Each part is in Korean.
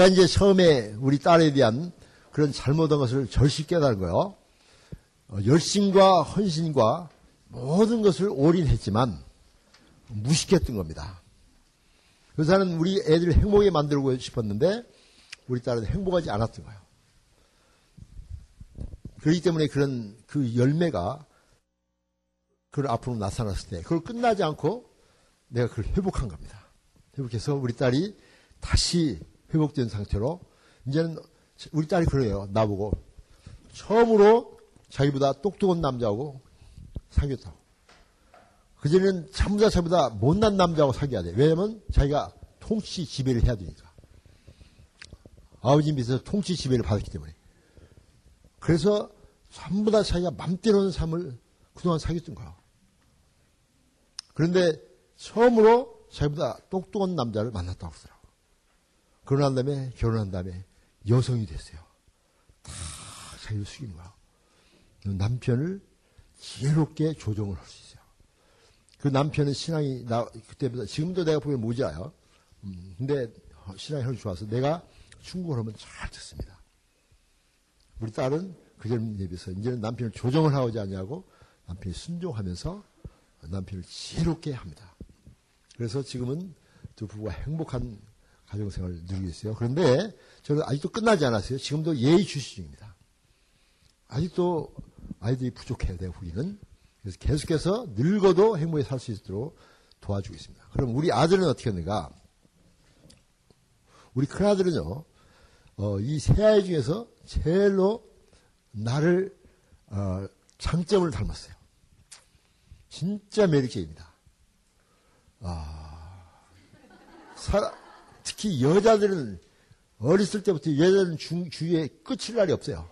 제가 이제 처음에 우리 딸에 대한 그런 잘못한 것을 절실 깨달은 거예요. 어, 열심과 헌신과 모든 것을 올인했지만 무식했던 겁니다. 나는 우리 애들을 행복하게 만들고 싶었는데 우리 딸은 행복하지 않았던 거예요. 그렇기 때문에 그런 그 열매가 그걸 앞으로 나타났을 때 그걸 끝나지 않고 내가 그걸 회복한 겁니다. 회복해서 우리 딸이 다시 회복된 상태로 이제는 우리 딸이 그래요. 나보고 처음으로 자기보다 똑똑한 남자하고 사귀었다고. 그전에는 전부 다 자기보다 못난 남자하고 사귀어야 돼. 왜냐면 자기가 통치 지배를 해야 되니까. 아버지 밑에서 통치 지배를 받았기 때문에. 그래서 전부 다 자기가 맘대로 하는 삶을 그동안 사귀었던 거야. 그런데 처음으로 자기보다 똑똑한 남자를 만났다고 그러더라고. 결혼한 다음에, 결혼한 다음에 여성이 됐어요. 다 자기를 숙이는 거야. 남편을 지혜롭게 조정을 할 수 있어요. 그 남편은 신앙이 나 그때보다 지금도 내가 보면 모자라요. 음, 근데 신앙이 훨씬 좋아서 내가 충고를 하면 잘 듣습니다. 우리 딸은 그전에 비해서 이제는 남편을 조정을 하지 않냐고 남편이 순종하면서 남편을 지혜롭게 합니다. 그래서 지금은 두 부부가 행복한 가정생활을 누리고 있어요. 그런데 저는 아직도 끝나지 않았어요. 지금도 예의 주시 중입니다. 아직도 아이들이 부족해요, 내가 보기는. 그래서 계속해서 늙어도 행복히 살 수 있도록 도와주고 있습니다. 그럼 우리 아들은 어떻게 했는가? 우리 큰아들은요, 어, 이 세 아이 중에서 제일로 나를, 어, 장점을 닮았어요. 진짜 매력적입니다. 아, 사, 특히 여자들은 어렸을 때부터 주, 주위에 끝일 날이 없어요.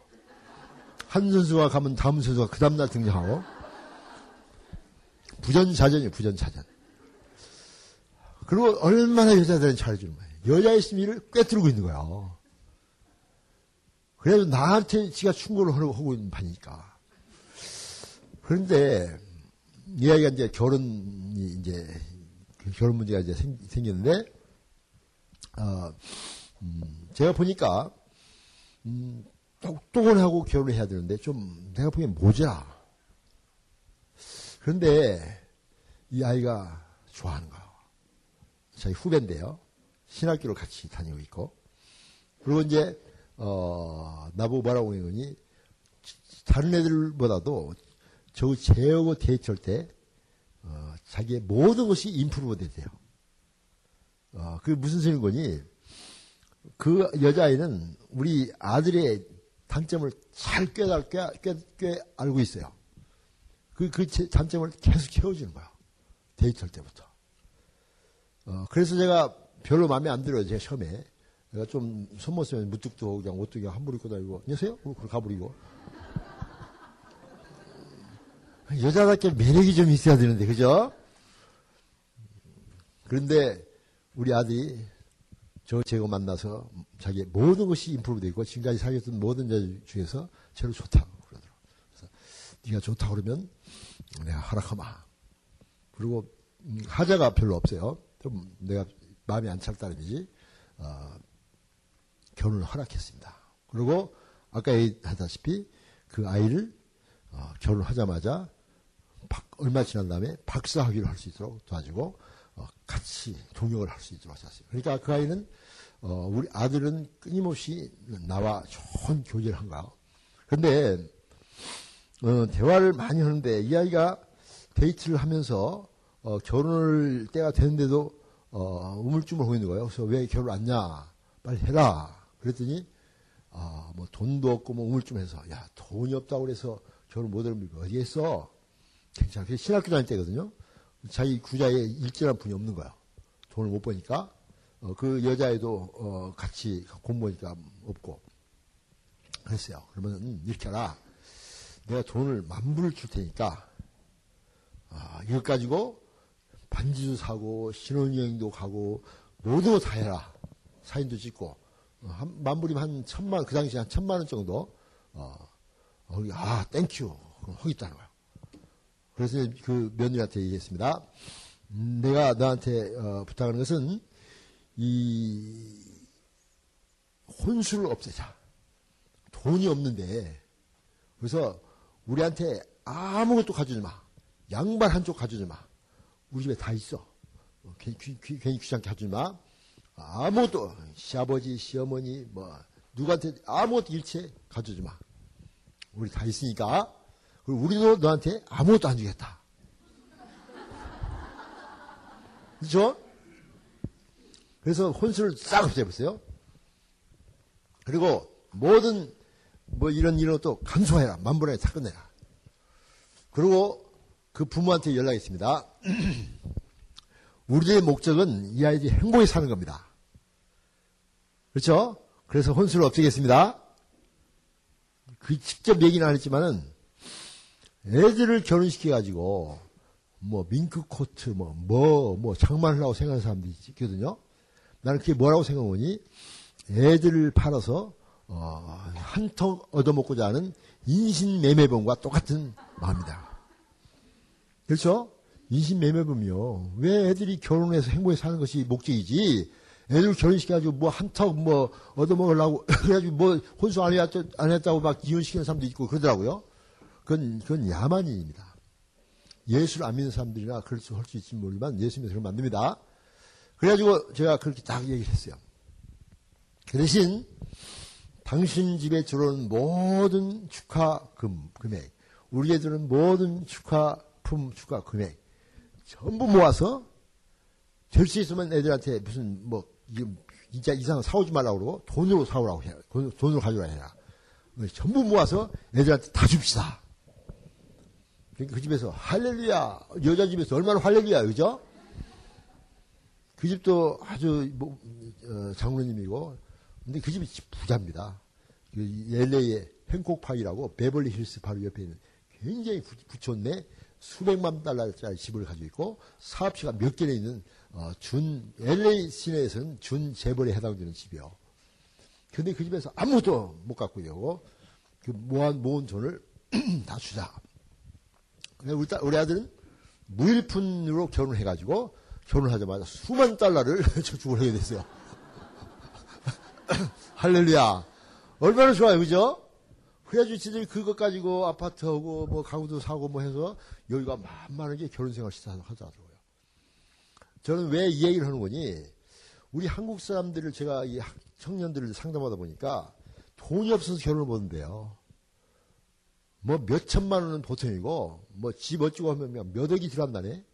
한 선수가 가면 다음 선수가 그 다음날 등장하고. 부전자전이에요 부전자전. 그리고 얼마나 여자들은 잘해주는 거예요. 여자의 심리를 꿰뚫고 있는 거예요. 그래도 나한테 지가 충고를 하고 있는 판이니까. 그런데 이야기가 이제 결혼이 이제 결혼 문제가 이제 생, 생겼는데 어, 음, 제가 보니까 음, 똑똑을 하고 결혼을 해야 되는데 좀 내가 보기엔 모자라. 그런데 이 아이가 좋아하는 거예요. 저희 후배인데요. 신학교를 같이 다니고 있고. 그리고 이제 어, 나보고 뭐라고 했더니 다른 애들보다도 저 제어고 데이트할 때 어, 자기의 모든 것이 인프루브 돼요. 어, 그게 무슨 소리인 거니? 그 여자아이는 우리 아들의 단점을 잘 꿰, 꿰, 꿰 알고 있어요. 그, 그 단점을 계속 키워주는 거야. 데이트할 때부터. 어, 그래서 제가 별로 마음에 안 들어요, 제가 처음에. 내가 좀 무뚝도 그냥 옷도 그냥 함부로 입고 다니고, 안녕하세요? 그걸 가버리고. 여자답게 매력이 좀 있어야 되는데, 그죠? 그런데 우리 아들이 저 제가 만나서 자기 모든 것이 인프로 되고 지금까지 사귀었던 모든 여자 중에서 제일 좋다고 그러더라고. 그래서 네가 좋다 그러면 내가 허락하마. 그리고 음, 하자가 별로 없어요. 좀 내가 마음이 안 찰 따름이지. 어, 결혼을 허락했습니다. 그리고 아까 얘기하다시피 그 아이를 어, 결혼하자마자 박, 얼마 지난 다음에 박사학위를 할 수 있도록 도와주고 어, 같이 동역을 할 수 있도록 하셨어요. 그러니까 그 아이는 어, 우리 아들은 끊임없이 나와 좋은 교제를 한 거야. 그런데 어, 대화를 많이 하는데 이 아이가 데이트를 하면서 어, 결혼을 때가 되는데도 어, 우물쭈물 하고 있는 거예요. 그래서 왜 결혼 안 냐? 빨리 해라. 그랬더니 아, 뭐 돈도 없고 뭐 우물쭈물해서 야 돈이 없다고 그래서 결혼 못하면 어디에 있어? 괜찮아. 신학교 다닐 때거든요. 자기 구자에 일진한 분이 없는 거야. 돈을 못 버니까 어, 그 여자애도 어, 같이 공부하니까 없고 그랬어요. 그러면 음, 이렇게 하라. 내가 돈을 만 불을 줄 테니까 아, 이것 가지고 반지도 사고 신혼여행도 가고 모든 거 다 해라. 사진도 찍고 어, 한, 만 불이면 한 천만 그 당시 한 천만 원 정도 어, 어아 thank you 하겠다는 거야. 그래서 그 며느리한테 얘기했습니다. 음, 내가 너한테 어, 부탁하는 것은 이 혼수를 없애자. 돈이 없는데 그래서 우리한테 아무것도 가져오지 마. 양말 한쪽 가져오지 마. 우리 집에 다 있어. 어, 괜히, 귀, 귀, 괜히 귀찮게 하지 마. 아무것도 시아버지, 시어머니 뭐 누구한테 아무것도 일체 가져오지 마. 우리 다 있으니까 우리도 너한테 아무것도 안 주겠다. 그렇죠? 그래서 혼수를 싹 없애버렸어요. 그리고 모든 뭐 이런 일은 또 감수해라. 만분의 다 끝내라. 그리고 그 부모한테 연락했습니다. 우리의 목적은 이 아이들이 행복히 사는 겁니다. 그렇죠? 그래서 혼수를 없애겠습니다. 그 직접 얘기는 안 했지만은 애들을 결혼시켜가지고 뭐 밍크 코트 뭐 뭐뭐 뭐 장만하려고 생각하는 사람들이 있거든요. 나는 그게 뭐라고 생각하니 애들을 팔아서 어, 한턱 얻어먹고자 하는 인신매매범과 똑같은 마음이다. 그렇죠? 인신매매범이요. 왜 애들이 결혼해서 행복히 사는 것이 목적이지? 애들 결혼시켜가지고 뭐 한턱 뭐 얻어먹으려고 그래가지고 뭐 혼수 안, 했, 안 했다고 막 이혼시키는 사람도 있고 그러더라고요. 그건, 그건 야만인입니다. 예수를 안 믿는 사람들이나 그럴 수, 할 수 있을지 모르지만 예수 믿어서 그러면 안 됩니다. 그래가지고 제가 그렇게 딱 얘기를 했어요. 그 대신 당신 집에 들어오는 모든 축하금, 금액, 우리 애들은 모든 축하품, 축하 금액, 전부 모아서 될 수 있으면 애들한테 무슨 뭐, 진짜 이상한 사오지 말라고 그러고 돈으로 사오라고 해라. 돈으로 가져라 해라. 전부 모아서 애들한테 다 줍시다. 그러니까 그 집에서 할렐루야, 여자 집에서 얼마나 할렐루야, 그죠? 그 집도 아주 뭐, 어, 장로님이고 근데 그 집이 부자입니다. 그 LA의 행콕파이라고 베벌리 힐스 바로 옆에 있는 굉장히 부촌내 수백만 달러짜리 집을 가지고 있고 사업체가 몇 개나 있는 어, 준 LA 시내에서는 준 재벌에 해당되는 집이요. 근데 그 집에서 아무것도 못 갖고 있고 그 모은 모은 돈을 다 주자. 우리, 우리 아들은 무일푼으로 결혼해가지고 결혼하자마자 수만 달러를 저축을 하게 됐어요. 할렐루야. 얼마나 좋아요, 그죠? 지들이 그것 가지고 아파트하고 뭐 가구도 사고 뭐 해서 여기가 만만하게 결혼 생활 시작하더라고요. 저는 왜 이 얘기를 하는 거니? 우리 한국 사람들을 제가 이 청년들을 상담하다 보니까 돈이 없어서 결혼을 못한대요. 뭐 몇 천만 원은 보통이고 뭐 집 어찌고 하면 몇 억이 들어간다네.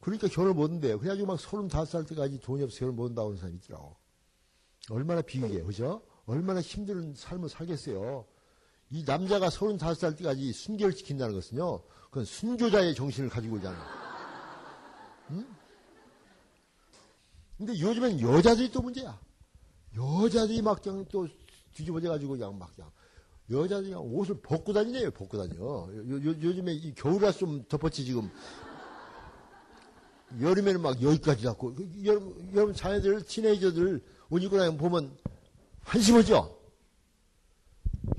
그러니까 결혼을 못한대요. 그래가지고 막 서른 다섯 살 때까지 돈이 없어서 결혼 못한다고 하는 사람이 있더라고. 얼마나 비극이에요. 그죠? 얼마나 힘든 삶을 살겠어요. 이 남자가 35살 때까지 순결을 지킨다는 것은요, 그건 순교자의 정신을 가지고 있잖아요. 응? 근데 요즘엔 여자들이 또 문제야. 여자들이 막 그냥 또 뒤집어져가지고 그냥 막 그냥 여자들이 옷을 벗고 다니네요, 벗고 다녀. 요, 요, 요즘에 이 겨울이라 좀 덮었지, 지금. 여름에는 막 여기까지 잡고. 그 여러분, 여러분 자녀들, 티네이저들 옷 입고 다니면 보면 한심하죠?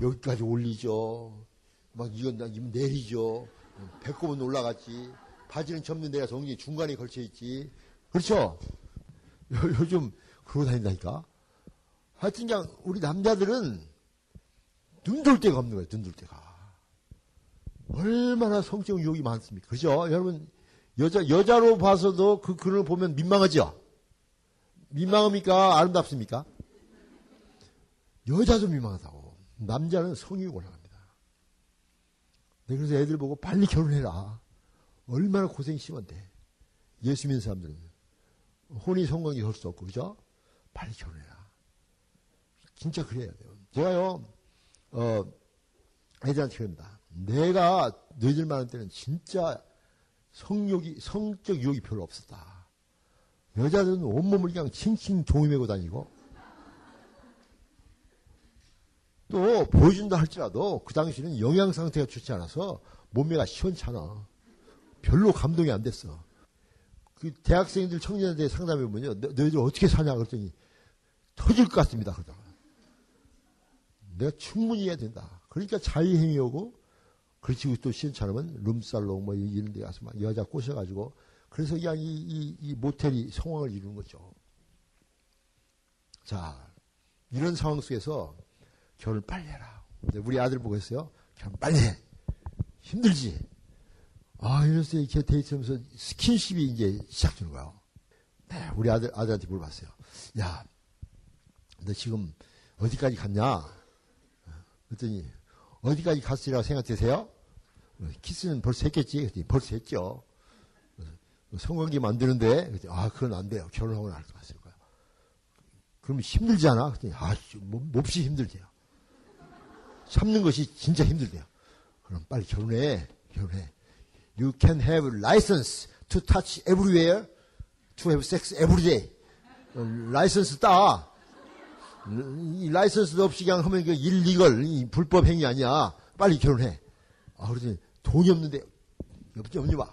여기까지 올리죠. 막 이건 이면 내리죠. 배꼽은 올라갔지. 바지는 접는 데가 정리 중간에 걸쳐 있지. 그렇죠? 요즘 그러고 다닌다니까. 하여튼 그냥 우리 남자들은 눈돌 데가 없는 거예요. 눈돌 데가. 얼마나 성적 유혹이 많습니까? 그죠? 여러분 여자 여자로 봐서도 그 글을 보면 민망하죠. 민망합니까? 아름답습니까? 여자도 민망하다고. 남자는 성욕이 올라갑니다. 네, 그래서 애들 보고 빨리 결혼해라. 얼마나 고생이 심한데. 예수 믿는 사람들은. 혼이 성공이 될수 없고, 그죠? 빨리 결혼해라. 진짜 그래야 돼요. 제가요, 어, 그럽니다. 내가 너희들 많은 때는 진짜 성욕이, 성적 유혹이 별로 없었다. 여자들은 온몸을 그냥 칭칭 종이 메고 다니고, 또 보여준다 할지라도 그 당시는 영양 상태가 좋지 않아서 몸매가 시원찮아. 별로 감동이 안 됐어. 그 대학생들 청년들 상담해 보면요. 너, 너희들 어떻게 사냐 그랬더니 터질 것 같습니다. 그러다가. 내가 충분히 해야 된다. 그러니까 자유행위 오고 그렇지 또 시원찮으면 룸살롱 뭐 이런 데 가서 막 여자 꼬셔가지고 그래서 그냥 이, 이, 이 모텔이 성황을 이루는 거죠. 자, 이런 상황 속에서 결혼을 빨리 해라. 우리 아들 보고 했어요. 결혼 빨리 해. 힘들지. 아, 이래서 이렇게 데이트하면서 스킨십이 이제 시작되는 거야. 네, 우리 아들, 아들한테 물어봤어요. 야, 너 지금 어디까지 갔냐? 그랬더니, 어디까지 갔으리라고 생각되세요? 키스는 벌써 했겠지? 그랬더니 벌써 했죠. 성관계 만드는데, 아, 그건 안 돼요. 결혼하고 것 같을 거야. 그럼 힘들지 않아? 그랬더니, 아, 몹시 힘들대요. 참는 것이 진짜 힘들대요. 그럼 빨리 결혼해. 결혼해. You can have license to touch everywhere, to have sex every day. 라이선스 따. 이 라이선스도 없이 그냥 하면 그 일리걸, 불법 행위 아니야. 빨리 결혼해. 아, 그러더니 돈이 없는데, 없지, 없니 봐.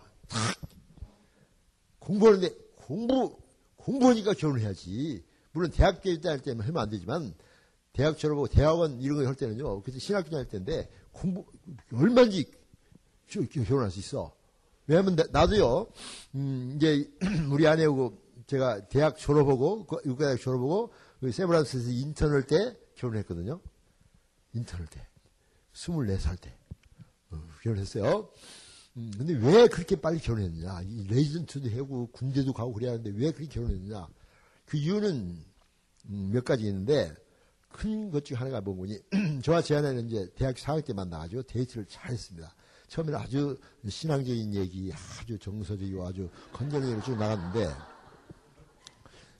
공부하는데, 공부, 공부하니까 결혼해야지. 물론 대학교 때할 때는 하면 안 되지만, 대학 졸업하고 대학원 이런 거 할 때는요, 그때 신학교 다닐 때인데, 공부, 얼마인지 결혼할 수 있어. 왜냐면 나, 도요 음, 이제 우리 아내하고 제가 대학 졸업하고, 육가대학 졸업하고, 세브란스에서 인턴할 때 결혼했거든요. 인턴할 때. 24살 때. 어, 결혼했어요. 음, 근데 왜 그렇게 빨리 결혼했느냐. 이 레지던트도 하고 군대도 가고 그래야 하는데 왜 그렇게 결혼했느냐. 그 이유는 음, 몇 가지 있는데 큰 것 중 하나가 뭐니 저와 제 아내는 이제 대학교 4학년 때 만나가지고 데이트를 잘 했습니다. 처음에는 아주 신앙적인 얘기, 아주 정서적이고 아주 건전하게 쭉 나갔는데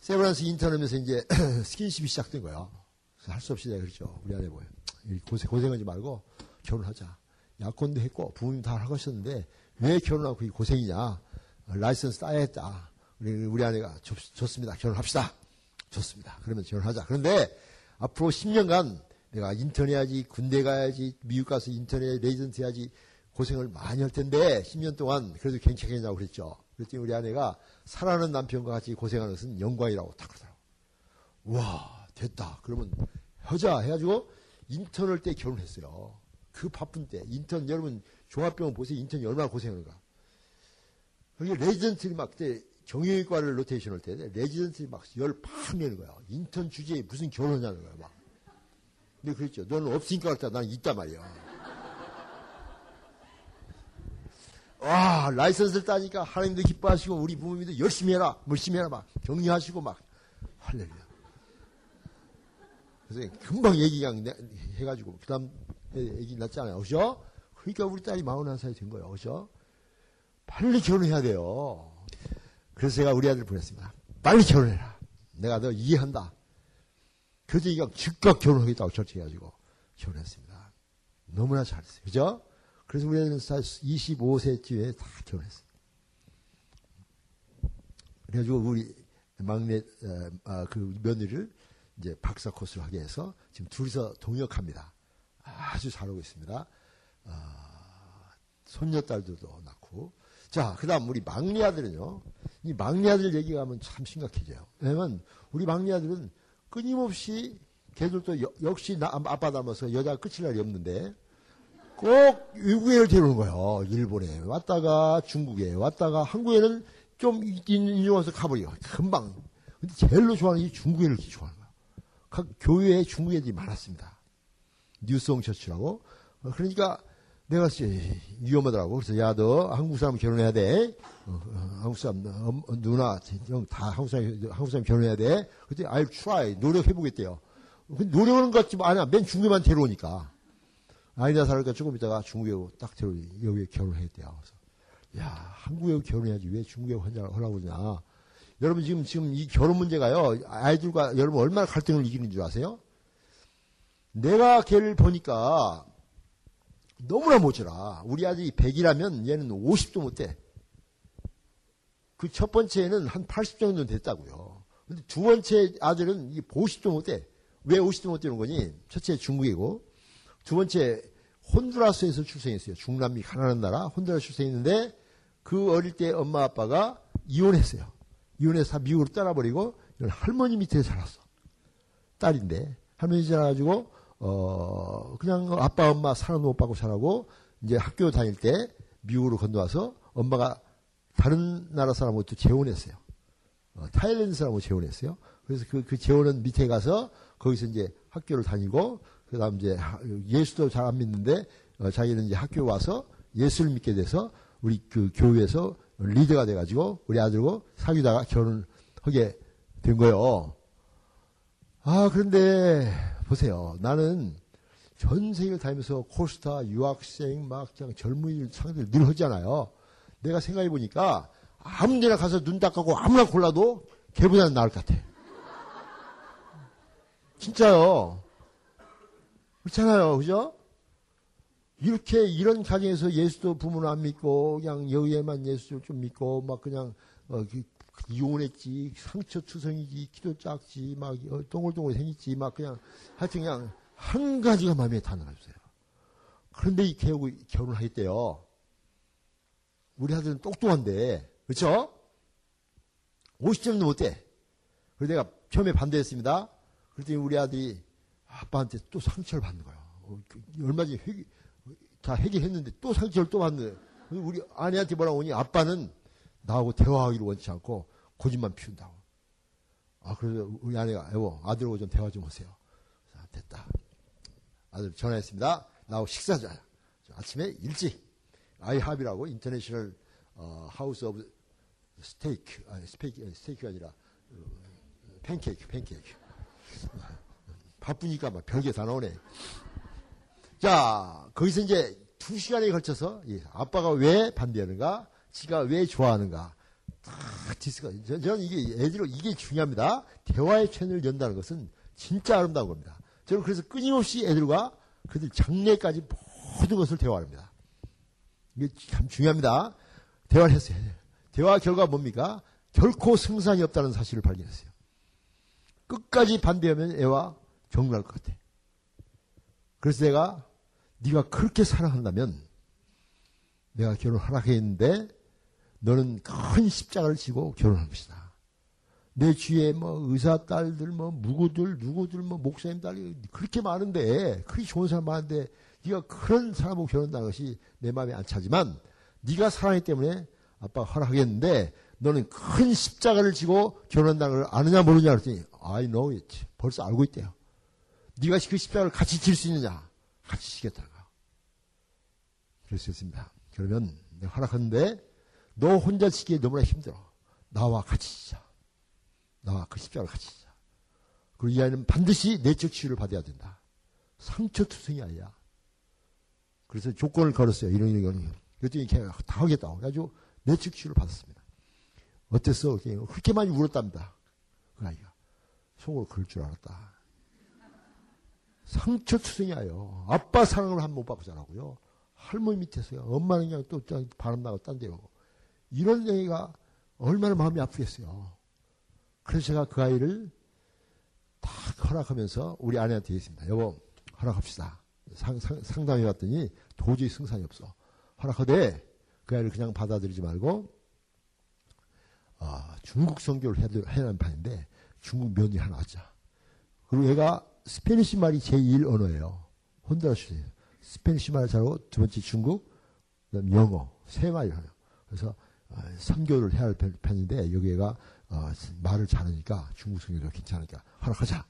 세브란스 인턴하면서 이제 스킨십이 시작된 거예요. 할수 없이 내가 그랬죠. 우리 아내 뭐예요. 고생, 고생하지 말고 결혼하자. 약혼도 했고 부모님 다 하고 있었는데 왜 결혼하고 그게 고생이냐. 라이선스 따야 했다. 우리, 우리 아내가 좋, 좋습니다. 결혼합시다. 좋습니다. 그러면 결혼하자. 그런데 앞으로 10년간 내가 인턴 해야지, 군대 가야지, 미국 가서 인턴 해야지, 레지던트 해야지 고생을 많이 할 텐데 10년 동안 그래도 괜찮겠냐고 그랬죠. 그랬더니 우리 아내가 사랑하는 남편과 같이 고생하는 것은 영광이라고 딱 그러더라고. 와 됐다. 그러면 여자 해가지고 인턴할 때 결혼했어요. 그 바쁜 때 인턴 여러분 종합병원 보세요. 인턴이 얼마나 고생하는가. 그게 레지던트들이 막 그때 정형외과를 로테이션 할때 레지던트들이 막 열 파면는 거야. 인턴 주제에 무슨 결혼하냐는 거야 막. 근데 그랬죠. 너는 없으니까 그랬다. 나는 있단 말이야. 와, 라이선스를 따니까 하나님도 기뻐하시고 우리 부모님도 열심히 해라, 열심히 해라 막 격려하시고 막 할렐루야. 그래서 금방 얘기 가 해가지고 그다음 얘기 났잖아요, 그죠? 그러니까 우리 딸이 41살이 된 거예요, 그죠? 빨리 결혼해야 돼요. 그래서 제가 우리 아들 보냈습니다. 빨리 결혼해라. 내가 너 이해한다. 이가 즉각 결혼하겠다고 결정해가지고 결혼했습니다. 너무나 잘했어요. 그죠? 그래서 우리는 25세쯤에 다 결혼했어요. 그래가지고 우리 막내 어, 아, 그 며느리를 이제 박사 코스를 하게 해서 지금 둘이서 동역합니다. 아주 잘하고 있습니다. 아, 손녀딸들도 낳고. 자, 그 다음 우리 막내 아들은요. 이 막내 아들 얘기가 하면 참 심각해져요. 왜냐면 우리 막내 아들은 끊임없이 걔들도 여, 역시 나, 아빠 닮아서 여자 끝일 날이 없는데 꼭 외국에 데려오는 거예요. 일본에 왔다가 중국에 왔다가 한국에는 좀 인용해서 가버려. 금방. 근데 제일로 좋아하는 이 중국애를 이렇게 좋아하는 거야. 각 교회에 중국 애들이 많았습니다. 뉴스홍 처치라고. 어, 그러니까 내가 위험하더라고. 그래서 야, 너 한국 사람 결혼해야 돼. 어, 어, 한국 사람, 어, 누나, 형, 다 한국 사람, 한국 사람 결혼해야 돼. 그때 I'll try. 노력해보겠대요. 노력하는 것 같지만 아니야. 맨 중국에만 데려오니까. 아이나 살니까 조금 있다가 중국에 딱 들어 여기에 결혼했대요. 그래서 야 한국에 결혼해야지 왜 중국에 혼자 하라고 그러냐. 여러분 지금 지금 이 결혼 문제가요 아이들과 여러분 얼마나 갈등을 이기는 줄 아세요? 내가 걔를 보니까 너무나 모자라. 우리 아들이 100이라면 얘는 50도 못 돼. 그 첫 번째는 한 80 정도 됐다고요. 근데 두 번째 아들은 50도 못 돼. 왜 50도 못 되는 거니? 첫째 중국이고 두 번째 혼두라스에서 출생했어요. 중남미 가난한 나라 혼두라스 출생했는데 그 어릴 때 엄마 아빠가 이혼했어요. 이혼해서 미국으로 떠나버리고 할머니 밑에 살았어. 딸인데 할머니 살아가지고 어 그냥 아빠 엄마 사랑 못 받고 살라고 이제 학교 다닐 때 미국으로 건너와서 엄마가 다른 나라 사람하고 재혼했어요. 어, 타일랜드 사람하고 재혼했어요. 그래서 그, 그 재혼은 밑에 가서 거기서 이제 학교를 다니고 그 다음 이제 예수도 잘 안 믿는데 어, 자기는 이제 학교 와서 예수를 믿게 돼서 우리 그 교회에서 리더가 돼가지고 우리 아들고 사귀다가 결혼하게 된 거예요. 아, 그런데 보세요. 나는 전 세계를 다니면서 코스타, 유학생, 막 그냥 젊은이 상들 늘 하잖아요. 내가 생각해 보니까 아무 데나 가서 눈 닦고 아무나 골라도 걔보다는 나을 것 같아. 진짜요. 그렇잖아요. 그죠? 이렇게 이런 가정에서 예수도 부모는 안 믿고 그냥 여의에만 예수를 좀 믿고 막 그냥 어, 그, 이혼했지 상처 투성이지 키도 작지 막 어, 동글동글 생겼지 막 그냥 하여튼 그냥 한 가지가 마음에 타는 거였어요. 그런데 이 결국 결혼하겠대요. 우리 아들은 똑똑한데 그렇죠? 50점 넘었대. 그래서 내가 처음에 반대했습니다. 그랬더니 우리 아들이 아빠한테 또 상처를 받는 거야. 어, 그 얼마 전에 회개, 다 해결했는데 또 상처를 또 받는 우리 아내한테 뭐라고 하니 아빠는 나하고 대화하기를 원치 않고 고집만 피운다고. 아, 그래서 우리 아내가 여보, 아들하고 좀 대화 좀 하세요. 자, 됐다. 아들 전화했습니다. 나하고 식사 자. 아침에 일찍 IHOP이라고 International 어, House of 스테이크, 아니 스테이크, 스테이크가 아니라 어, 팬케이크, 팬케이크. 바쁘니까 막 별게 다 나오네. 자, 거기서 이제 두 시간에 걸쳐서 아빠가 왜 반대하는가, 지가 왜 좋아하는가, 딱 discuss가. 저는 이게 애들로 이게 중요합니다. 대화의 채널을 연다는 것은 진짜 아름다운 겁니다. 저는 그래서 끊임없이 애들과 그들 장래까지 모든 것을 대화합니다. 이게 참 중요합니다. 대화를 했어요. 대화 결과 뭡니까? 결코 승산이 없다는 사실을 발견했어요. 끝까지 반대하면 애와 경로할 것 같아. 그래서 내가 네가 그렇게 사랑한다면 내가 결혼 하락했는데 너는 큰 십자가를 지고 결혼한 것이다. 내 주위에 뭐 의사 딸들 뭐 누구들 누구들 뭐 목사님 딸이 그렇게 많은데 그렇게 좋은 사람 많은데 네가 그런 사람하고 결혼한다는 것이 내 마음에 안 차지만 네가 사랑했기 때문에 아빠가 허락하겠는데 너는 큰 십자가를 지고 결혼한다는 걸 아느냐 모르냐 그랬더니 I know it. 벌써 알고 있대요. 네가 그 십자가를 같이 질 수 있느냐? 같이 지겠다가. 그럴 수 있습니다. 그러면 내가 허락하는데 너 혼자 지기에 너무나 힘들어. 나와 같이 지자. 나와 그 십자가를 같이 지자. 그리고 이 아이는 반드시 내적 치유를 받아야 된다. 상처투성이 아니야. 그래서 조건을 걸었어요. 이런 이런 그랬더니 걔가 다 하겠다고. 그래가지고 내적 치유를 받았습니다. 어땠어? 그렇게 많이 울었답니다. 그 아이가. 속으로 그럴 줄 알았다. 상처 투성이야요. 아빠 사랑을 한 번 못 받고 자라고요. 할머니 밑에서요. 엄마는 그냥 또 바람 나고 딴 데로. 이런 얘기가 얼마나 마음이 아프겠어요. 그래서 제가 그 아이를 딱 허락하면서 우리 아내한테 얘기했습니다. 여보, 허락합시다. 상, 상, 상담해 봤더니 도저히 승산이 없어. 허락하되 그 아이를 그냥 받아들이지 말고 아, 중국 선교를 해야하는 판인데 중국 며느리 하나 하자. 그리고 얘가 Spanish 말이 제1 언어예요. 온두라스예요 Spanish 말을 잘하고 두 번째 중국, 그다음 영어 세 해요. 그래서 3교를 어, 해야 할 편인데 여기가 어, 말을 잘하니까 중국 성교도 괜찮으니까 허락하자.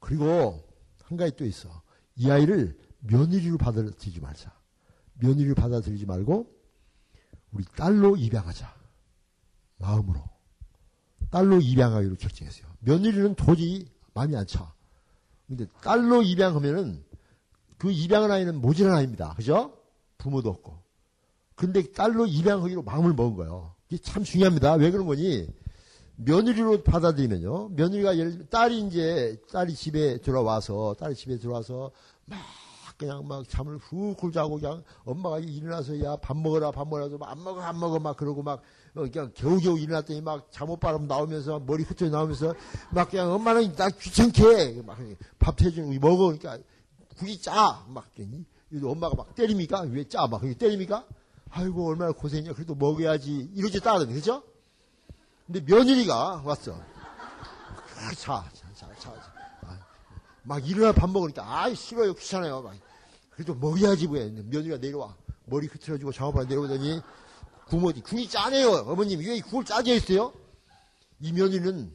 그리고 한 가지 또 있어. 이 아이를 며느리로 받아들이지 말자. 며느리로 받아들이지 말고 우리 딸로 입양하자. 마음으로. 딸로 입양하기로 결정했어요. 며느리는 도저히 마음이 안 차. 근데 딸로 입양하면은 그 입양한 아이는 모질한 아이입니다. 그죠? 부모도 없고. 근데 딸로 입양하기로 마음을 먹은 거예요. 이게 참 중요합니다. 왜 그런 거니? 며느리로 받아들이면요. 며느리가 예를 딸이 이제 딸이 집에 들어와서 딸이 집에 들어와서 막 그냥 막 잠을 훅훅 자고 그냥 엄마가 일어나서 야 밥 먹어라 밥 먹어라 안 먹어 안 먹어 막 그러고 막 어, 그냥 겨우겨우 일어났더니 막 잠옷 바람 나오면서 머리 흩어 나오면서 막 그냥 엄마는 나 귀찮게 막밥 해주는 거 먹어. 그러니까 국이 짜. 막 엄마가 막 때립니까? 왜 짜? 막 때립니까? 아이고 얼마나 고생이야. 그래도 먹어야지. 이러지 따르는 그죠? 근데 며느리가 왔어. 자자자자 아, 막 일어나 밥 먹으니까 아이 싫어요. 귀찮아요. 막. 그래도 먹어야지 왜 며느리가 내려와. 머리 흐트러지고 장화바람 내려오더니 국모지 국이 짜네요 어머님 왜 국을 짜게 했어요? 이 며느리는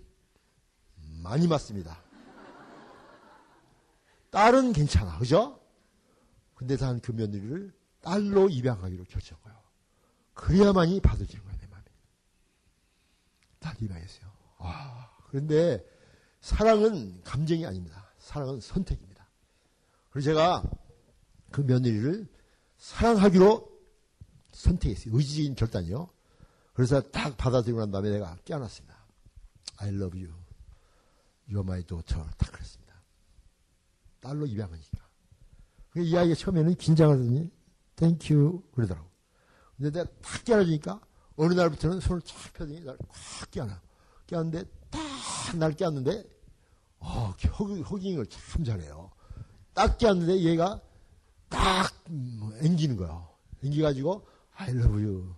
많이 맞습니다. 딸은 괜찮아, 그죠? 근데 단 그 며느리를 딸로 입양하기로 결정한 거예요. 그래야만이 받아지는 거예요, 내 마음에. 딸 입양했어요. 아, 그런데 사랑은 감정이 아닙니다. 사랑은 선택입니다. 그래서 제가 그 며느리를 사랑하기로 선택했어요. 의지적인 결단이요. 그래서 딱 받아들이고 난 다음에 내가 깨어났습니다. I love you. You're my daughter. 딱 그랬습니다. 딸로 입양하니까. 이 아이가 처음에는 긴장을 하더니 Thank you 그러더라고. 근데 내가 탁 깨어나주니까 어느 날부터는 손을 쫙 펴더니 나를 꽉 깨어나. 깨었는데 딱 날 깨었는데 어, 허깅을 참 잘해요. 딱 껴안는데 얘가 딱 앵기는 거야. 앵기가지고 I love you.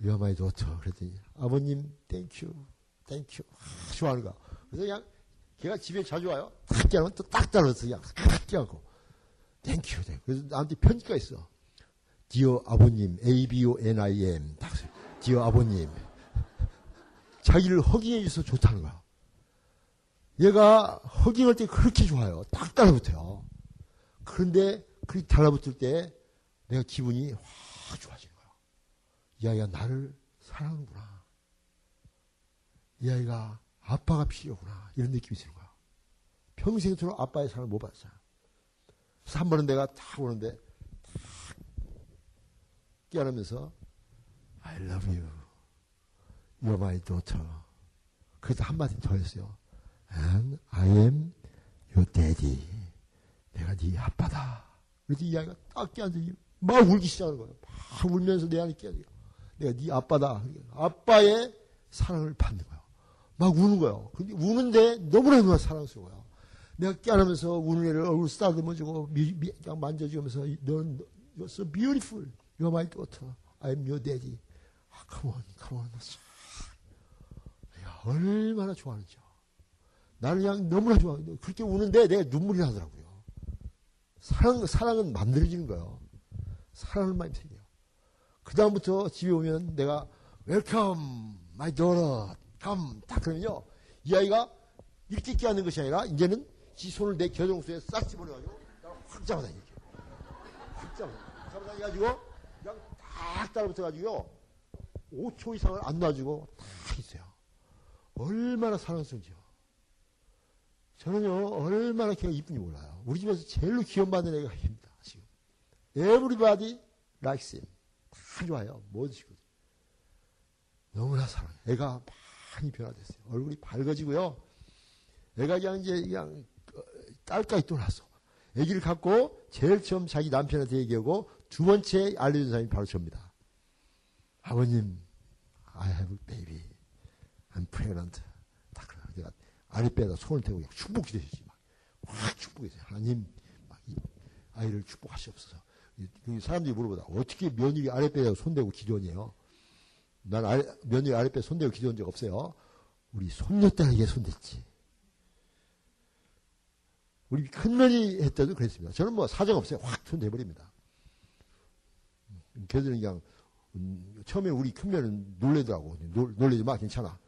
You're my daughter. 그랬더니 아버님 thank you, thank you 좋아하는 거야. 그래서 그냥 걔가 집에 자주 와요. 딱 깨면 또딱 따라서 그냥 딱 깨갖고 thank you, thank you. 그래서 나한테 편지가 있어. Dear 아버님 A-B-O-N-I-M 딱 Dear 아버님 자기를 허락해 줘서 좋다는 거야. 얘가 허깅할 때 그렇게 좋아요. 딱 달라붙어요. 그런데 그렇게 달라붙을 때 내가 기분이 확. 이 아이가 나를 사랑하는구나. 이 아이가 아빠가 필요구나. 이런 느낌이 드는 거야. 평생토록 아빠의 사랑을 못 받았잖아. 그래서 한 번은 내가 딱 오는데 탁 깨어나면서 I love you. You're my daughter. 그래서 한마디 더 했어요. And I am your daddy. 내가 네 아빠다. 그래서 이 아이가 딱 깨어들이 막 울기 시작하는 거예요. 막 울면서 내 안에 깨어들어. 내가 네 아빠다. 아빠의 사랑을 받는 거예요. 막 우는 거예요. 근데 우는데 너무나 너무나 사랑스러워요. 내가 깨어나면서 우는 애를 얼굴 쓰다듬어주고 그냥 만져주면서 넌 you're so beautiful. You're my daughter. I'm your daddy. 아, come on, come on. 야, 얼마나 좋아하는지요. 나를 그냥 너무나 좋아. 그렇게 우는데 내가 눈물이 나더라고요. 사랑, 사랑은 만들어지는 거예요. 사랑을 많이 생겨요. 그 다음부터 집에 오면 내가 welcome my daughter come 딱 그러면요. 이 아이가 이렇게 껴안는 것이 아니라 이제는 지 손을 내 겨드랑이에 싹 집어넣어가지고 확 잡아다니죠. 확 잡아. 잡아다니가지고 그냥 딱 따라붙어가지고요. 5초 이상을 안 놔주고 딱 있어요. 얼마나 사랑스러운지요. 저는요, 얼마나 걔가 이쁜지 몰라요. 우리 집에서 제일로 기원받는 애가 걔입니다, 지금. Everybody likes him. 다 좋아요. 모든 식구들. 너무나 사랑해. 애가 많이 변화됐어요. 얼굴이 밝아지고요. 애가 그냥 이제 그냥 딸까지 또 났어. 애기를 갖고 제일 처음 자기 남편한테 얘기하고 두 번째 알려준 사람이 바로 접니다. 아버님, I have a baby. I'm pregnant. 딱 그래. 내가 아랫배에다 손을 대고 축복 기대시지. 막. 확 축복했어요. 하나님, 막 이 아이를 축복하시옵소서. 사람들이 물어보다. 어떻게 며느리 아랫배에 손대고 기도하냐요? 난 아래, 며느리 아랫배에 손대고 기도한 적 없어요. 우리 손녀딸에게 손댔지. 우리 큰며느리 했때도 그랬습니다. 저는 뭐 사정 없어요. 확 손대버립니다. 걔들은 그냥, 음, 처음에 우리 큰며는 놀래더라고. 놀래지 마, 괜찮아.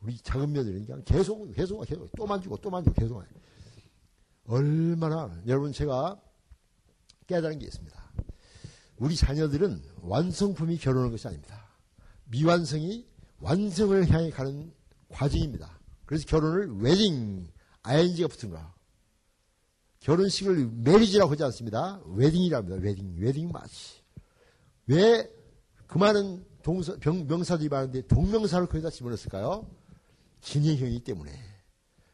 우리 작은 며느리는 그냥 계속, 계속, 계속, 또 만지고, 또 만지고, 계속. 얼마나, 여러분, 제가 깨달은 게 있습니다. 우리 자녀들은 완성품이 결혼한 것이 아닙니다. 미완성이 완성을 향해 가는 과정입니다. 그래서 결혼을 wedding, ing가 붙은 거야. 결혼식을 marriage라고 하지 않습니다. wedding이랍니다. Wedding, wedding march. 왜 그 많은 동사, 병, 명사들이 많은데 동명사를 거기다 집어넣었을까요? 진행형이기 때문에.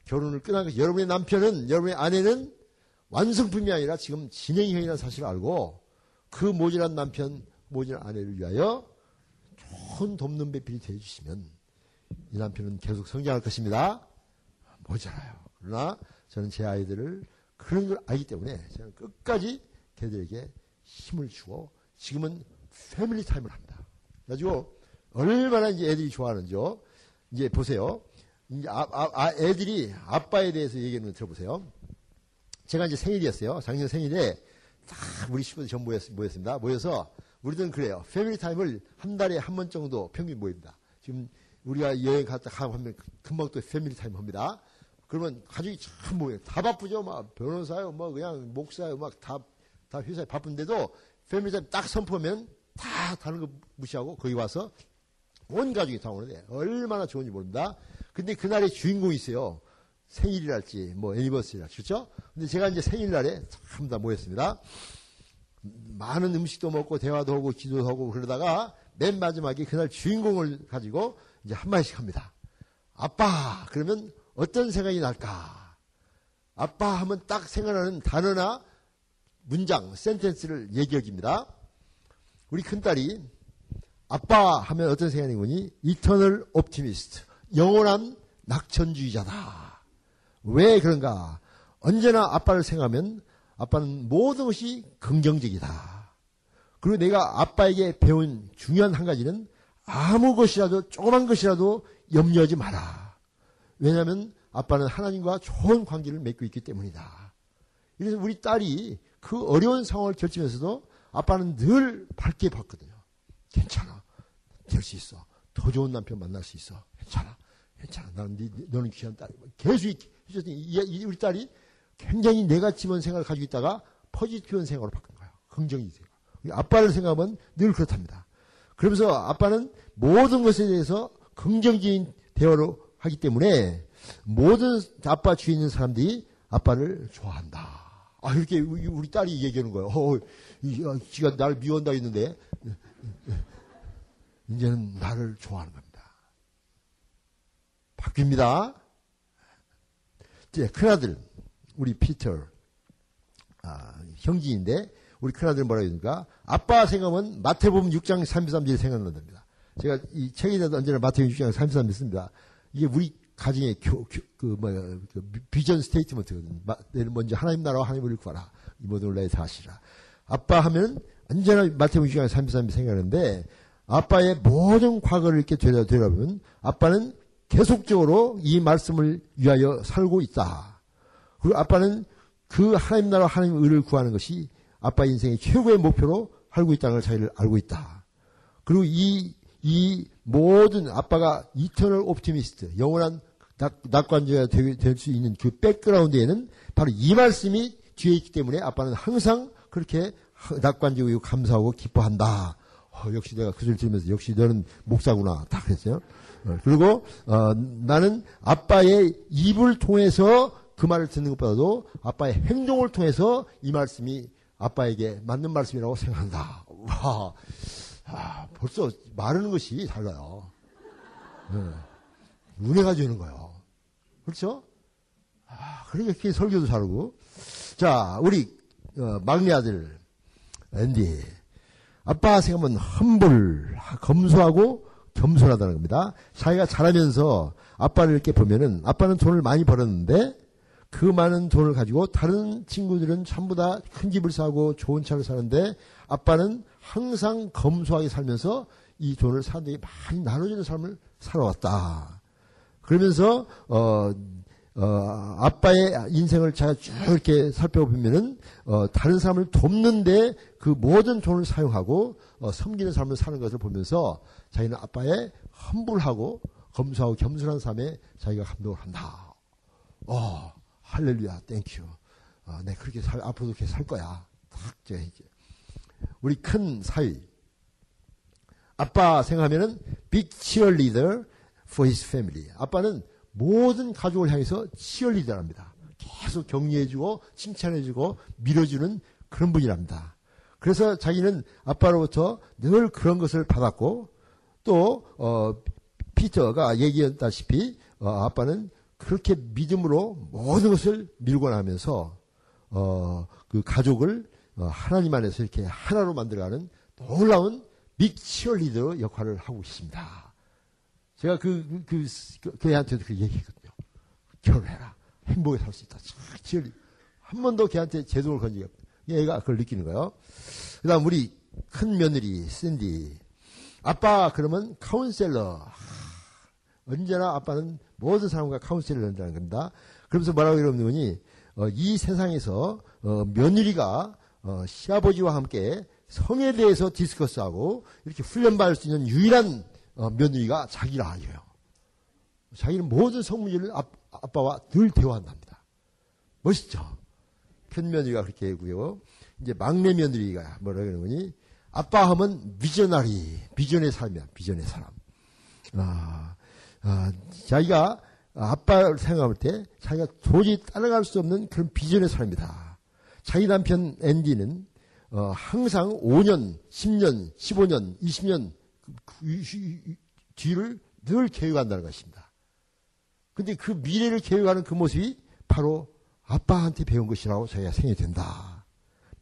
결혼을 것, 여러분의 남편은, 여러분의 아내는 완성품이 아니라 지금 진행형이라는 사실을 알고 그 모질한 남편, 모질한 아내를 위하여 좋은 돕는 배필이 되어주시면 이 남편은 계속 성장할 것입니다. 모자라요. 그러나 저는 제 아이들을 그런 걸 알기 때문에 저는 끝까지 걔들에게 힘을 주고 지금은 패밀리 타임을 합니다. 그래가지고 얼마나 이제 애들이 좋아하는지요. 이제 보세요. 이제 아, 아, 아, 애들이 아빠에 대해서 얘기하는 거 들어보세요. 제가 이제 생일이었어요. 작년 생일에 다 우리 식구들 전부 모였습니다. 모여서 우리들은 그래요. family time을 한 달에 한 번 정도 평균 모입니다. 지금 우리가 여행 갔다 가고 하면 금방 또 family time 합니다. 그러면 가족이 참 모여요. 다 바쁘죠. 막 변호사요, 뭐 그냥 목사요, 막 다 다 회사에 바쁜데도 family time 딱 선포하면 다 다른 거 무시하고 거기 와서 온 가족이 다 오는데 얼마나 좋은지 모릅니다. 근데 그날의 주인공이 있어요. 생일이랄지 뭐 애니버스리랄지 그렇죠? 근데 제가 이제 생일날에 참 다 모였습니다. 많은 음식도 먹고 대화도 하고 기도도 하고 그러다가 맨 마지막에 그날 주인공을 가지고 이제 한마디씩 합니다. 아빠 그러면 어떤 생각이 날까? 아빠 하면 딱 생각나는 단어나 문장, 센텐스를 얘기해줍니다. 우리 큰딸이 아빠 하면 어떤 생각이 뭐니? 이터널 옵티미스트. 영원한 낙천주의자다. 왜 그런가? 언제나 아빠를 생각하면 아빠는 모든 것이 긍정적이다. 그리고 내가 아빠에게 배운 중요한 한 가지는 아무 것이라도 조그만 것이라도 염려하지 마라. 왜냐하면 아빠는 하나님과 좋은 관계를 맺고 있기 때문이다. 그래서 우리 딸이 그 어려운 상황을 결정면서도 아빠는 늘 밝게 봤거든요. 괜찮아. 될 수 있어. 더 좋은 남편 만날 수 있어. 괜찮아. 괜찮아. 나는 네, 너는 귀한 딸이. 계속 해줬더니 우리 딸이 굉장히 네가지원 생각을 가지고 있다가 포지티브한 생각으로 바꾼 거예요. 긍정이 생각. 아빠를 생각하면 늘 그렇답니다. 그러면서 아빠는 모든 것에 대해서 긍정적인 대화로 하기 때문에 모든 아빠 주위에 있는 사람들이 아빠를 좋아한다. 아, 이렇게 우리 딸이 얘기하는 거예요. 어, 어 지가 나를 미워한다 했는데, 이제는 나를 좋아하는 겁니다. 바뀝니다. 이제 큰아들, 우리 피터, 아, 형제인데, 우리 큰아들 뭐라고 했습니까? 아빠 생각은 마태복음 6장 33절 생각난답니다. 제가 이 책에도 언제나 마태복음 6장 33절 씁니다. 이게 우리 가정의 교, 교, 그, 뭐야, 그 비전 스테이트먼트거든. 내일 먼저 하나님 나라와 하나님을 구하라. 이 모든 걸 나의 사실이라. 아빠 하면 언제나 마태복음 6장 33절 생각하는데, 아빠의 모든 과거를 이렇게 되려, 되려보면, 아빠는 계속적으로 이 말씀을 위하여 살고 있다. 그리고 아빠는 그 하나님 나라 하나님 의를 구하는 것이 아빠 인생의 최고의 목표로 살고 있다는 걸 자기를 알고 있다. 그리고 이, 이 모든 아빠가 이터널 옵티미스트, 영원한 낙 관자가 될 수 있는 그 백그라운드에는 바로 이 말씀이 뒤에 있기 때문에 아빠는 항상 그렇게 낙관적이고 감사하고 기뻐한다. 어, 역시 내가 그 소리 들으면서 역시 너는 목사구나. 딱 그랬어요. 어, 그리고 어, 나는 아빠의 입을 통해서 그 말을 듣는 것보다도 아빠의 행동을 통해서 이 말씀이 아빠에게 맞는 말씀이라고 생각한다. 와, 아, 벌써 말하는 것이 달라요. 네. 은혜가 주는 거예요. 그렇죠? 아, 이렇게 설교도 잘하고. 자, 우리 어, 막내 아들 앤디. 아빠 생각하면 험불, 검소하고 겸손하다는 겁니다. 자기가 자라면서 아빠를 이렇게 보면은 아빠는 돈을 많이 벌었는데 그 많은 돈을 가지고 다른 친구들은 전부 다 큰 집을 사고 좋은 차를 사는데 아빠는 항상 검소하게 살면서 이 돈을 사람들이 많이 나눠주는 삶을 살아왔다. 그러면서 어, 어, 아빠의 인생을 제가 쭉 이렇게 살펴보면은 어, 다른 사람을 돕는데 그 모든 돈을 사용하고 어, 섬기는 삶을 사는 것을 보면서 자기는 아빠의 험불하고 검소하고 겸손한 삶에 자기가 감동을 한다. 어, 할렐루야, thank you. 어, 내 그렇게 살, 앞으로도 그렇게 살 거야. 딱, 이제, 우리 큰 사위. 아빠 생각하면은 big cheerleader for his family. 아빠는 모든 가족을 향해서 치어리더랍니다. 계속 격려해주고 칭찬해주고 밀어주는 그런 분이랍니다. 그래서 자기는 아빠로부터 늘 그런 것을 받았고 또 어, 피터가 얘기했다시피 어, 아빠는 그렇게 믿음으로 모든 것을 밀고 나면서 어, 그 가족을 어, 하나님 안에서 이렇게 하나로 만들어가는 놀라운 빅 치얼리더 역할을 하고 있습니다. 제가 그, 그, 그, 그 애한테도 그 얘기했거든요. 결혼해라. 행복에 살 수 있다. 치얼리. 한 번도 걔한테 제동을 건지기 없다. 얘가 그걸 느끼는 거예요. 그 다음 우리 큰 며느리, 샌디. 아빠, 그러면 counselor. 언제나 아빠는 모든 사람과 counsel을 한다는 겁니다. 그러면서 뭐라고 거니, 어, 이 세상에서, 어, 며느리가, 어, 시아버지와 함께 성에 대해서 discuss하고, 이렇게 훈련받을 수 있는 유일한 어, 며느리가 자기라 그래요. 자기는 모든 성 문제를 아, 아빠와 늘 대화한답니다. 멋있죠? 큰 며느리가 그렇게 하고요. 이제 막내 며느리가 뭐라 그러는 거니? 아빠 하면 비전나리, 비전의 삶이야, 비전의 사람. 아, 아, 자기가 아빠를 생각할 때 자기가 도저히 따라갈 수 없는 그런 비전의 사람이다. 자기 남편 앤디는 어, 항상 5년, 10년, 15년, 20년 뒤를 늘 계획한다는 것입니다. 근데 그 미래를 계획하는 그 모습이 바로 아빠한테 배운 것이라고 저희가 생각된다.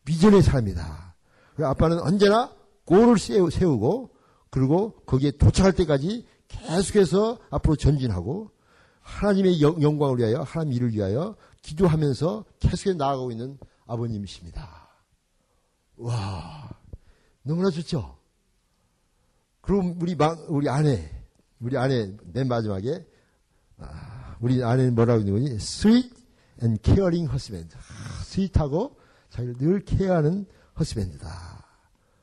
비전의 삶이다. 아빠는 언제나 골을 세우고 그리고 거기에 도착할 때까지 계속해서 앞으로 전진하고 하나님의 영광을 위하여 하나님 일을 위하여 기도하면서 계속해서 나아가고 있는 아버님이십니다. 와 너무나 좋죠. 그럼 우리 마, 우리 아내 우리 아내 맨 마지막에 아, 우리 아내는 뭐라고 있는 거니? Sweet and caring husband. 아, sweet하고 자기를 늘 care하는 husband다.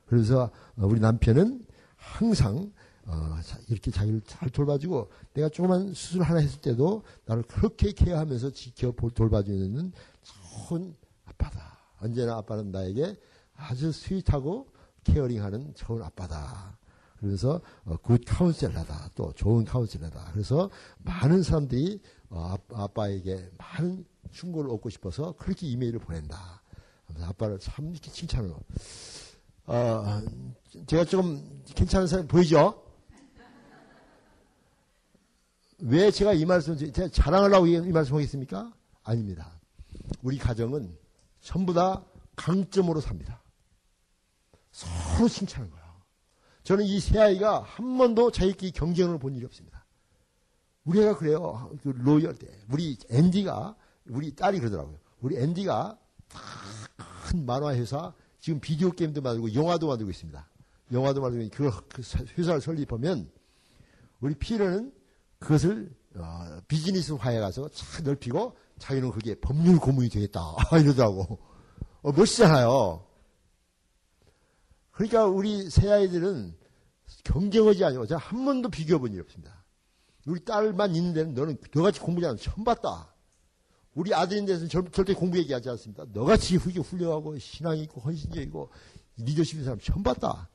그래서 우리 남편은 항상 어, 이렇게 자기를 잘 돌봐주고 내가 조그만 수술 하나 했을 때도 나를 그렇게 care하면서 지켜 돌봐주는 좋은 아빠다. 언제나 아빠는 나에게 아주 sweet하고 caring하는 좋은 아빠다. 그래서 어, good counselor다. 또 좋은 counselor다. 그래서 많은 사람들이 어, 아빠에게 많은 충고를 얻고 싶어서 그렇게 이메일을 보낸다. 아빠를 참 이렇게 칭찬을. 어, 제가 좀 괜찮은 사람 보이죠? 왜 제가 이 말씀, 제가 자랑하려고 이 말씀 하겠습니까? 아닙니다. 우리 가정은 전부 다 강점으로 삽니다. 서로 칭찬하는. 저는 이 세 아이가 한 번도 자기끼리 경쟁을 본 일이 없습니다. 우리 애가 그래요. 그 로열 때. 우리 앤디가, 우리 딸이 그러더라고요. 우리 앤디가 큰 만화 회사, 지금 비디오 게임도 만들고 영화도 만들고 있습니다. 영화도 만들고 그, 그 회사를 설립하면 우리 피러는 그것을 어, 비즈니스화해 가서 잘 넓히고 자기는 그게 법률 고문이 되겠다 이러더라고. 어, 멋있잖아요. 그러니까 우리 새 아이들은 경쟁하지 아니고 제가 한 번도 비교해 본 일이 없습니다. 우리 딸만 있는 데는 너는 너같이 공부 잘하는 처음 봤다. 우리 아들인데서는 절대 공부 얘기하지 않습니다. 너같이 훌륭하고 신앙이 있고 헌신적이고 리더십인 사람 처음 봤다.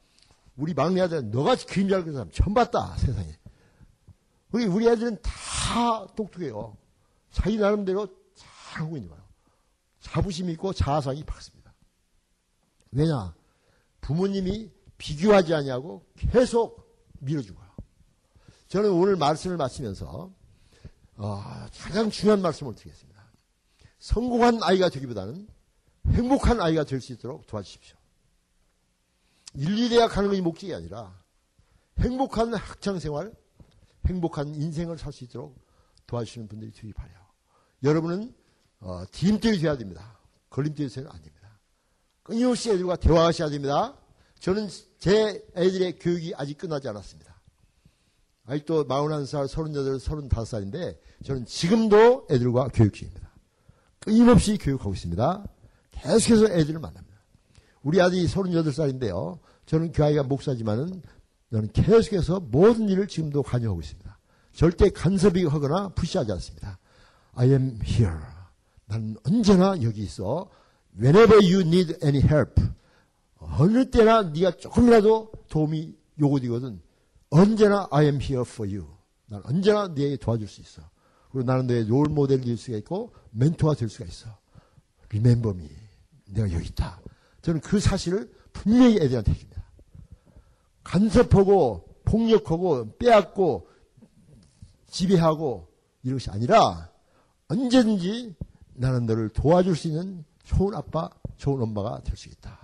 우리 막내 아들은 너같이 그림 잘 그리는 사람 처음 봤다. 세상에. 우리, 우리 애들은 다 똑똑해요. 자기 나름대로 잘하고 있는 거예요. 자부심 있고 자아상이 밝습니다. 왜냐? 부모님이 비교하지 아니하고 계속 밀어주고요. 저는 오늘 말씀을 마치면서 어, 가장 중요한 말씀을 드리겠습니다. 성공한 아이가 되기보다는 행복한 아이가 될 수 있도록 도와주십시오. 인리대학 가는 것이 목적이 아니라 행복한 학창생활, 행복한 인생을 살 수 있도록 도와주시는 분들이 되기 바래요. 여러분은 어, 디딤돌이 되어야 됩니다. 걸림돌이 되어서는 안 됩니다. 끊임없이 애들과 대화하셔야 됩니다. 저는 제 애들의 교육이 아직 끝나지 않았습니다. 아직도 41살, 38, 35살인데 저는 지금도 애들과 교육 중입니다. 끊임없이 교육하고 있습니다. 계속해서 애들을 만납니다. 우리 아들이 38살인데요. 저는 그 아이가 목사지만은 저는 계속해서 모든 일을 지금도 관여하고 있습니다. 절대 간섭이 하거나 푸시하지 않습니다. I am here. 나는 언제나 여기 있어. Whenever you need any help. 어느 때나 네가 조금이라도 도움이 요구되거든. 언제나 I am here for you. 난 언제나 네게 도와줄 수 있어. 그리고 나는 너의 롤 모델이 될 수가 있고 멘토가 될 수가 있어. Remember me. 내가 여기 있다. 저는 그 사실을 분명히 애들한테 해줍니다. 간섭하고 폭력하고 빼앗고 지배하고 이런 것이 아니라 언제든지 나는 너를 도와줄 수 있는 좋은 아빠, 좋은 엄마가 될 수 있다.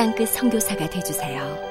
땅끝 성교사가 되주세요